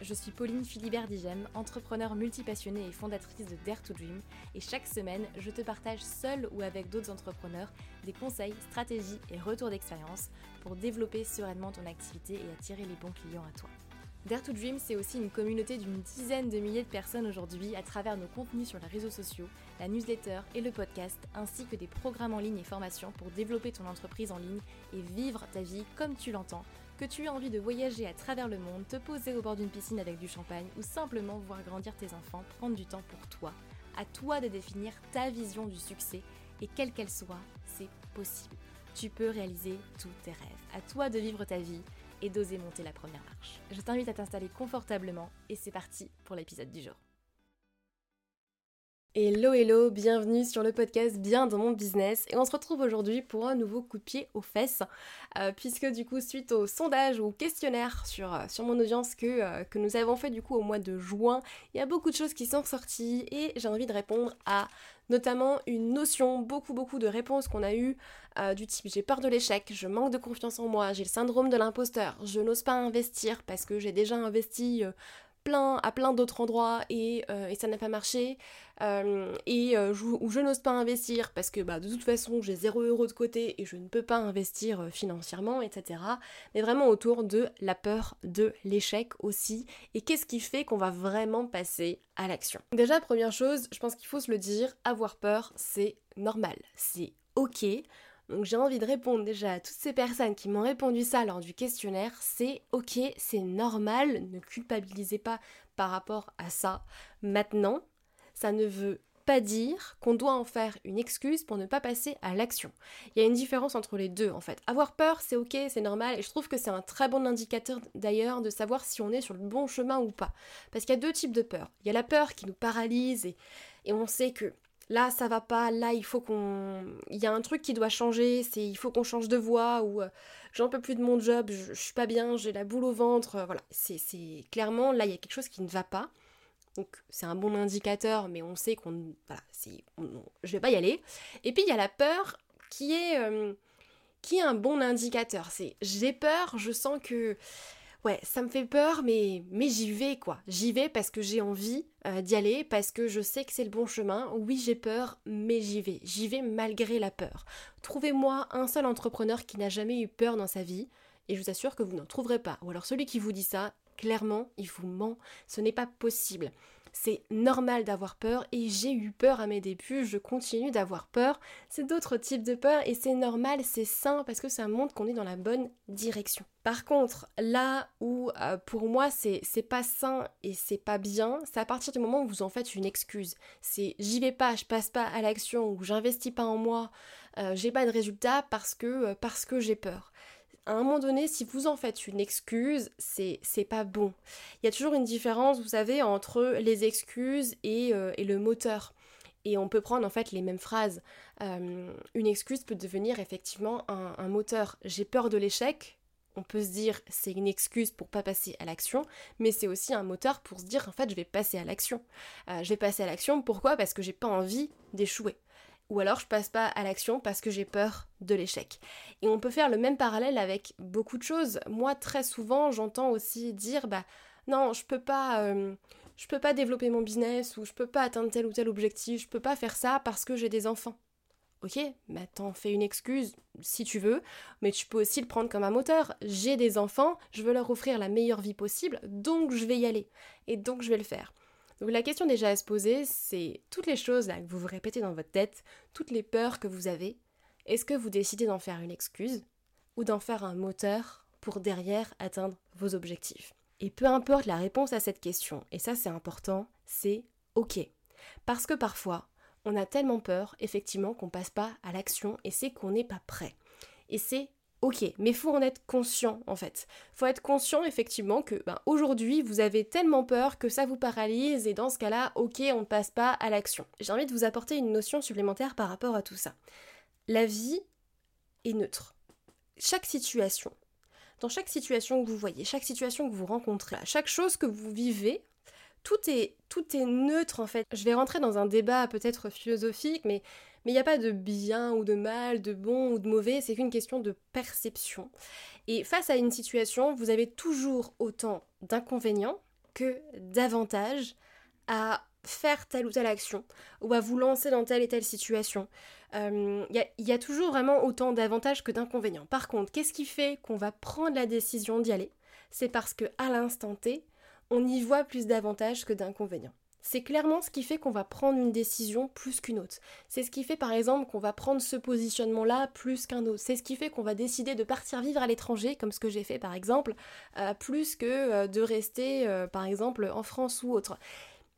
Je suis Pauline Philibert Digem, entrepreneur multipassionnée et fondatrice de Dare to Dream, et chaque semaine, je te partage seul ou avec d'autres entrepreneurs des conseils, stratégies et retours d'expérience pour développer sereinement ton activité et attirer les bons clients à toi. Dare to Dream, c'est aussi une communauté d'une dizaine de milliers de personnes aujourd'hui à travers nos contenus sur les réseaux sociaux, la newsletter et le podcast, ainsi que des programmes en ligne et formations pour développer ton entreprise en ligne et vivre ta vie comme tu l'entends, que tu aies envie de voyager à travers le monde, te poser au bord d'une piscine avec du champagne ou simplement voir grandir tes enfants, prendre du temps pour toi. À toi de définir ta vision du succès et quelle qu'elle soit, c'est possible. Tu peux réaliser tous tes rêves. À toi de vivre ta vie et d'oser monter la première marche. Je t'invite à t'installer confortablement et c'est parti pour l'épisode du jour. Hello hello, bienvenue sur le podcast Bien dans mon business. Et on se retrouve aujourd'hui pour un nouveau coup de pied aux fesses euh, puisque du coup suite au sondage ou questionnaire sur, euh, sur mon audience que, euh, que nous avons fait du coup au mois de juin, il y a beaucoup de choses qui sont sorties et j'ai envie de répondre à notamment une notion, beaucoup beaucoup de réponses qu'on a eues du type j'ai peur de l'échec, je manque de confiance en moi, j'ai le syndrome de l'imposteur, je n'ose pas investir parce que j'ai déjà investi plein, à plein d'autres endroits et, euh, et, ça n'a pas marché. Euh, et euh, ou je n'ose pas investir parce que bah, de toute façon j'ai 0 euros de côté et je ne peux pas investir financièrement, etc. Mais vraiment autour de la peur de l'échec aussi. Et qu'est-ce qui fait qu'on va vraiment passer à l'action? Déjà, première chose, je pense qu'il faut se le dire, avoir peur, c'est normal. C'est ok. Donc j'ai envie de répondre déjà à toutes ces personnes qui m'ont répondu ça lors du questionnaire, c'est ok, c'est normal, ne culpabilisez pas par rapport à ça. Maintenant, ça ne veut pas dire qu'on doit en faire une excuse pour ne pas passer à l'action. Il y a une différence entre les deux en fait. Avoir peur, c'est ok, c'est normal, et je trouve que c'est un très bon indicateur d'ailleurs de savoir si on est sur le bon chemin ou pas. Parce qu'il y a deux types de peur. Il y a la peur qui nous paralyse et, et on sait que là ça va pas, là il faut qu'on... Il y a un truc qui doit changer, c'est il faut qu'on change de voie, ou euh, j'en peux plus de mon job, je, suis pas bien, j'ai la boule au ventre, euh, voilà. C'est, clairement, là il y a quelque chose qui ne va pas. Donc c'est un bon indicateur, mais on sait qu'on... Voilà, c'est, je vais pas y aller. Et puis il y a la peur qui est... Euh, qui est un bon indicateur. C'est j'ai peur, je sens que ouais, ça me fait peur, mais, mais j'y vais quoi. J'y vais parce que j'ai envie euh, d'y aller, parce que je sais que c'est le bon chemin. Oui, j'ai peur, mais j'y vais. J'y vais malgré la peur. Trouvez-moi un seul entrepreneur qui n'a jamais eu peur dans sa vie, et je vous assure que vous n'en trouverez pas. Ou alors celui qui vous dit ça, clairement, il vous ment. Ce n'est pas possible. C'est normal d'avoir peur et j'ai eu peur à mes débuts, je continue d'avoir peur. C'est d'autres types de peur et c'est normal, c'est sain parce que ça montre qu'on est dans la bonne direction. Par contre, là où euh, pour moi c'est pas sain et c'est pas bien, c'est à partir du moment où vous en faites une excuse. C'est j'y vais pas, je passe pas à l'action ou j'investis pas en moi, euh, j'ai pas de résultat parce que, euh, parce que j'ai peur à un moment donné, si vous en faites une excuse, c'est, pas bon. Il y a toujours une différence, vous savez, entre les excuses et, euh, le moteur. Et on peut prendre en fait les mêmes phrases. Euh, une excuse peut devenir effectivement un, moteur. J'ai peur de l'échec. On peut se dire c'est une excuse pour pas passer à l'action, mais c'est aussi un moteur pour se dire en fait je vais passer à l'action. Euh, je vais passer à l'action pourquoi? Parce que j'ai pas envie d'échouer ou alors je passe pas à l'action parce que j'ai peur de l'échec. Et on peut faire le même parallèle avec beaucoup de choses. Moi, très souvent, j'entends aussi dire bah non, je peux pas euh, pas développer mon business ou je peux pas atteindre tel ou tel objectif, je peux pas faire ça parce que j'ai des enfants. Ok, bah t'en fais une excuse si tu veux, mais tu peux aussi le prendre comme un moteur. J'ai des enfants, je veux leur offrir la meilleure vie possible, donc je vais y aller. Et donc je vais le faire. Donc la question déjà à se poser, c'est toutes les choses là que vous vous répétez dans votre tête, toutes les peurs que vous avez, est-ce que vous décidez d'en faire une excuse ou d'en faire un moteur pour derrière atteindre vos objectifs? Et peu importe la réponse à cette question, et ça c'est important, c'est OK. Parce que parfois, on a tellement peur, effectivement, qu'on passe pas à l'action et c'est qu'on n'est pas prêt. Et c'est Ok, mais faut en être conscient en fait. faut être conscient effectivement que ben, aujourd'hui vous avez tellement peur que ça vous paralyse et dans ce cas-là, ok, on ne passe pas à l'action. J'ai envie de vous apporter une notion supplémentaire par rapport à tout ça. La vie est neutre. Chaque situation dans chaque situation que vous voyez, chaque situation que vous rencontrez, chaque chose que vous vivez, tout est, tout est neutre en fait. Je vais rentrer dans un débat peut-être philosophique, mais il n'y a pas de bien ou de mal, de bon ou de mauvais, c'est qu'une question de perception. Et face à une situation, vous avez toujours autant d'inconvénients que d'avantages à faire telle ou telle action ou à vous lancer dans telle et telle situation. Il euh, y, a toujours vraiment autant d'avantages que d'inconvénients. Par contre, qu'est-ce qui fait qu'on va prendre la décision d'y aller? C'est parce que à l'instant T, on y voit plus d'avantages que d'inconvénients. C'est clairement ce qui fait qu'on va prendre une décision plus qu'une autre. C'est ce qui fait par exemple qu'on va prendre ce positionnement-là plus qu'un autre. C'est ce qui fait qu'on va décider de partir vivre à l'étranger, comme ce que j'ai fait par exemple, euh, plus que euh, de rester par exemple en France ou autre.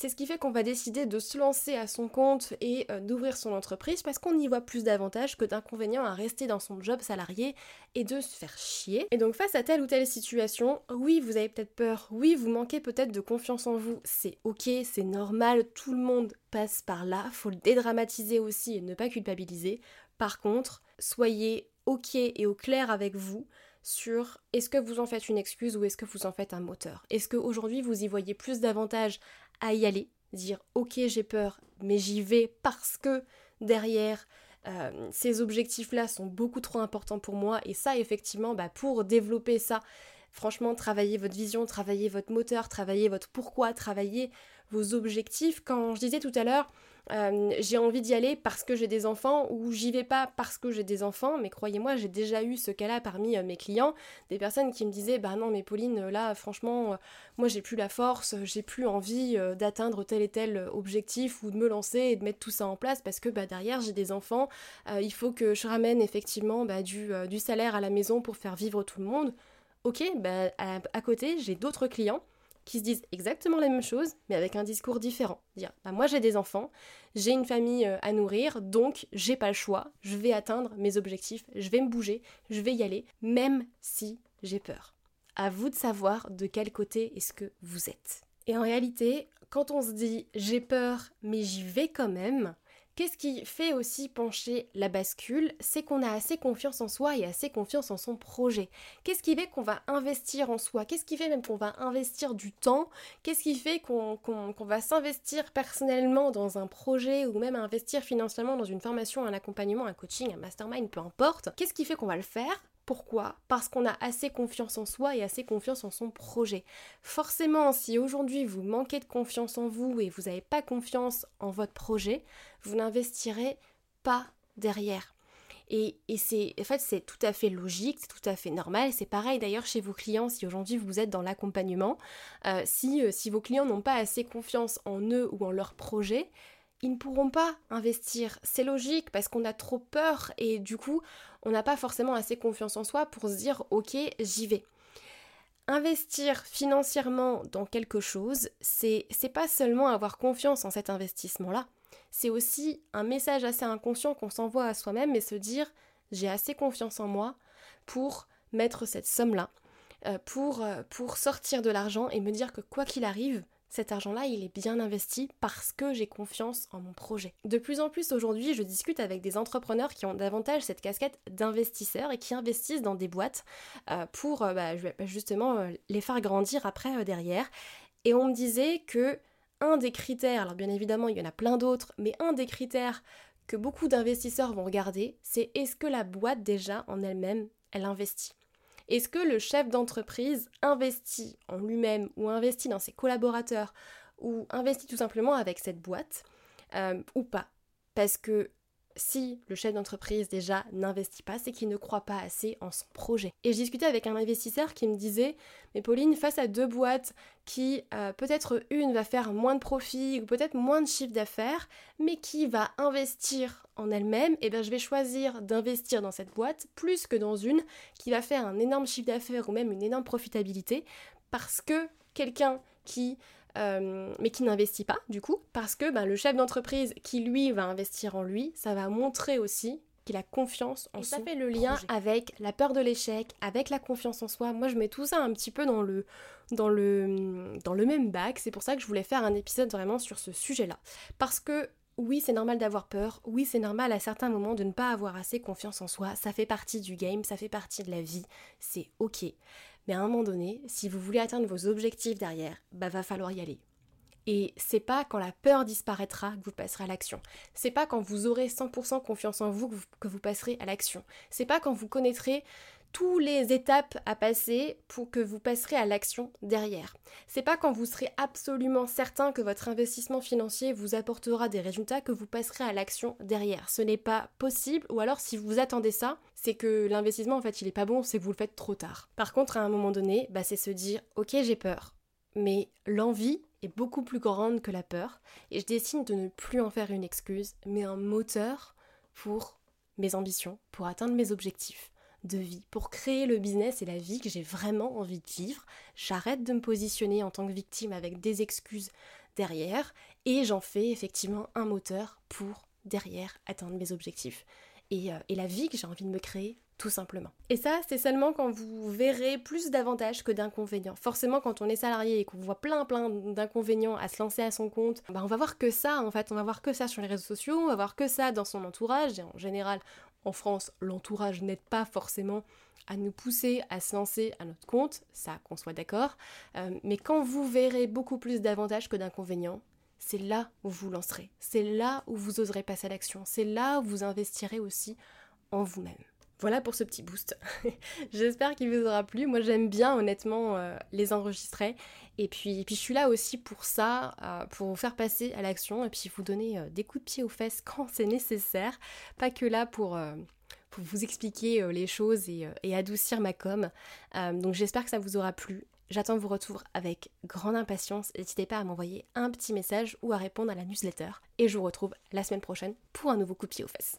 C'est ce qui fait qu'on va décider de se lancer à son compte et euh, d'ouvrir son entreprise parce qu'on y voit plus d'avantages que d'inconvénients à rester dans son job salarié et de se faire chier. Et donc face à telle ou telle situation, oui, vous avez peut-être peur, oui, vous manquez peut-être de confiance en vous, c'est ok, c'est normal, tout le monde passe par là, faut le dédramatiser aussi et ne pas culpabiliser. Par contre, soyez ok et au clair avec vous sur est-ce que vous en faites une excuse ou est-ce que vous en faites un moteur. Est-ce qu'aujourd'hui vous y voyez plus d'avantages à y aller, dire ok j'ai peur, mais j'y vais parce que derrière euh, ces objectifs-là sont beaucoup trop importants pour moi. Et ça effectivement bah, pour développer ça, franchement travailler votre vision, travailler votre moteur, travailler votre pourquoi, travailler vos objectifs. Quand je disais tout à l'heure, euh, j'ai envie d'y aller parce que j'ai des enfants ou j'y vais pas parce que j'ai des enfants, mais croyez-moi, j'ai déjà eu ce cas-là parmi euh, mes clients, des personnes qui me disaient bah non mais Pauline, là franchement, euh, moi j'ai plus la force, j'ai plus envie d'atteindre tel et tel objectif ou de me lancer et de mettre tout ça en place parce que bah, derrière j'ai des enfants, il faut que je ramène effectivement bah, du, du, salaire à la maison pour faire vivre tout le monde. Ok, bah, à côté j'ai d'autres clients qui se disent exactement la même chose, mais avec un discours différent. Dire, bah moi j'ai des enfants, j'ai une famille euh, à nourrir, donc j'ai pas le choix, je vais atteindre mes objectifs, je vais me bouger, je vais y aller, même si j'ai peur. À vous de savoir de quel côté est-ce que vous êtes. Et en réalité, quand on se dit j'ai peur, mais j'y vais quand même, Qu'est-ce qui fait aussi pencher la bascule? C'est qu'on a assez confiance en soi et assez confiance en son projet. Qu'est-ce qui fait qu'on va investir en soi? Qu'est-ce qui fait même qu'on va investir du temps? Qu'est-ce qui fait qu'on va s'investir personnellement dans un projet ou même investir financièrement dans une formation, un accompagnement, un coaching, un mastermind, peu importe? Qu'est-ce qui fait qu'on va le faire? Pourquoi? Parce qu'on a assez confiance en soi et assez confiance en son projet. Forcément, si aujourd'hui vous manquez de confiance en vous et vous n'avez pas confiance en votre projet, vous n'investirez pas derrière. Et, c'est en fait c'est tout à fait logique, c'est tout à fait normal. C'est pareil d'ailleurs chez vos clients si aujourd'hui vous êtes dans l'accompagnement. Euh, si, euh, si vos clients n'ont pas assez confiance en eux ou en leur projet, ils ne pourront pas investir. C'est logique parce qu'on a trop peur et du coup, on n'a pas forcément assez confiance en soi pour se dire ok, j'y vais. Investir financièrement dans quelque chose, c'est c'est pas seulement avoir confiance en cet investissement-là, c'est aussi un message assez inconscient qu'on s'envoie à soi-même et se dire j'ai assez confiance en moi pour mettre cette somme-là, euh, pour, euh, pour sortir de l'argent et me dire que quoi qu'il arrive, cet argent-là, il est bien investi parce que j'ai confiance en mon projet. De plus en plus aujourd'hui, je discute avec des entrepreneurs qui ont davantage cette casquette d'investisseurs et qui investissent dans des boîtes euh, pour euh, bah, justement euh, les faire grandir après derrière. Et on me disait que un des critères, alors bien évidemment il y en a plein d'autres, mais un des critères que beaucoup d'investisseurs vont regarder, c'est est-ce que la boîte déjà en elle-même, elle investit? Est-ce que le chef d'entreprise investit en lui-même ou investit dans ses collaborateurs ou investit tout simplement avec cette boîte euh, ou pas? Parce que si le chef d'entreprise déjà n'investit pas, c'est qu'il ne croit pas assez en son projet. Et je discutais avec un investisseur qui me disait, mais Pauline, face à deux boîtes qui euh, peut-être une va faire moins de profit ou peut-être moins de chiffre d'affaires, mais qui va investir en elle-même, et eh bien je vais choisir d'investir dans cette boîte plus que dans une qui va faire un énorme chiffre d'affaires ou même une énorme profitabilité, parce que quelqu'un qui euh, mais qui n'investit pas du coup, parce que ben, le chef d'entreprise qui lui va investir en lui, ça va montrer aussi qu'il a confiance en Et ça fait le lien avec la peur de l'échec, avec la confiance en soi. Moi, je mets tout ça un petit peu dans le, dans le, dans le même bac. C'est pour ça que je voulais faire un épisode vraiment sur ce sujet-là. Parce que oui, c'est normal d'avoir peur, oui, c'est normal à certains moments de ne pas avoir assez confiance en soi, ça fait partie du game, ça fait partie de la vie, c'est ok. Mais à un moment donné, si vous voulez atteindre vos objectifs derrière, bah va falloir y aller. Et c'est pas quand la peur disparaîtra que vous passerez à l'action. C'est pas quand vous aurez 100% confiance en vous que, vous que vous passerez à l'action. C'est pas quand vous connaîtrez toutes les étapes à passer pour que vous passerez à l'action derrière. C'est pas quand vous serez absolument certain que votre investissement financier vous apportera des résultats que vous passerez à l'action derrière. Ce n'est pas possible, ou alors si vous attendez ça, c'est que l'investissement en fait il est pas bon, c'est que vous le faites trop tard. Par contre, à un moment donné, bah, c'est se dire ok j'ai peur, mais l'envie est beaucoup plus grande que la peur, et je décide de ne plus en faire une excuse, mais un moteur pour mes ambitions, pour atteindre mes objectifs de vie, pour créer le business et la vie que j'ai vraiment envie de vivre. J'arrête de me positionner en tant que victime avec des excuses derrière, et j'en fais effectivement un moteur pour derrière atteindre mes objectifs. Et, euh, la vie que j'ai envie de me créer tout simplement. Et ça, c'est seulement quand vous verrez plus d'avantages que d'inconvénients. Forcément, quand on est salarié et qu'on voit plein plein d'inconvénients à se lancer à son compte, bah on va voir que ça, en fait, on va voir que ça sur les réseaux sociaux, on va voir que ça dans son entourage, et en général, en France, l'entourage n'aide pas forcément à nous pousser à se lancer à notre compte, ça qu'on soit d'accord, euh, mais quand vous verrez beaucoup plus d'avantages que d'inconvénients, c'est là où vous lancerez, c'est là où vous oserez passer à l'action, c'est là où vous investirez aussi en vous-même. Voilà pour ce petit boost. J'espère qu'il vous aura plu. Moi j'aime bien honnêtement euh, les enregistrer. Et puis, je suis là aussi pour ça, euh, pour vous faire passer à l'action et puis vous donner euh, des coups de pied aux fesses quand c'est nécessaire. Pas que là pour, pour vous expliquer les choses et, et, adoucir ma com. donc j'espère que ça vous aura plu. J'attends vos retours avec grande impatience. N'hésitez pas à m'envoyer un petit message ou à répondre à la newsletter. Et je vous retrouve la semaine prochaine pour un nouveau coup de pied aux fesses.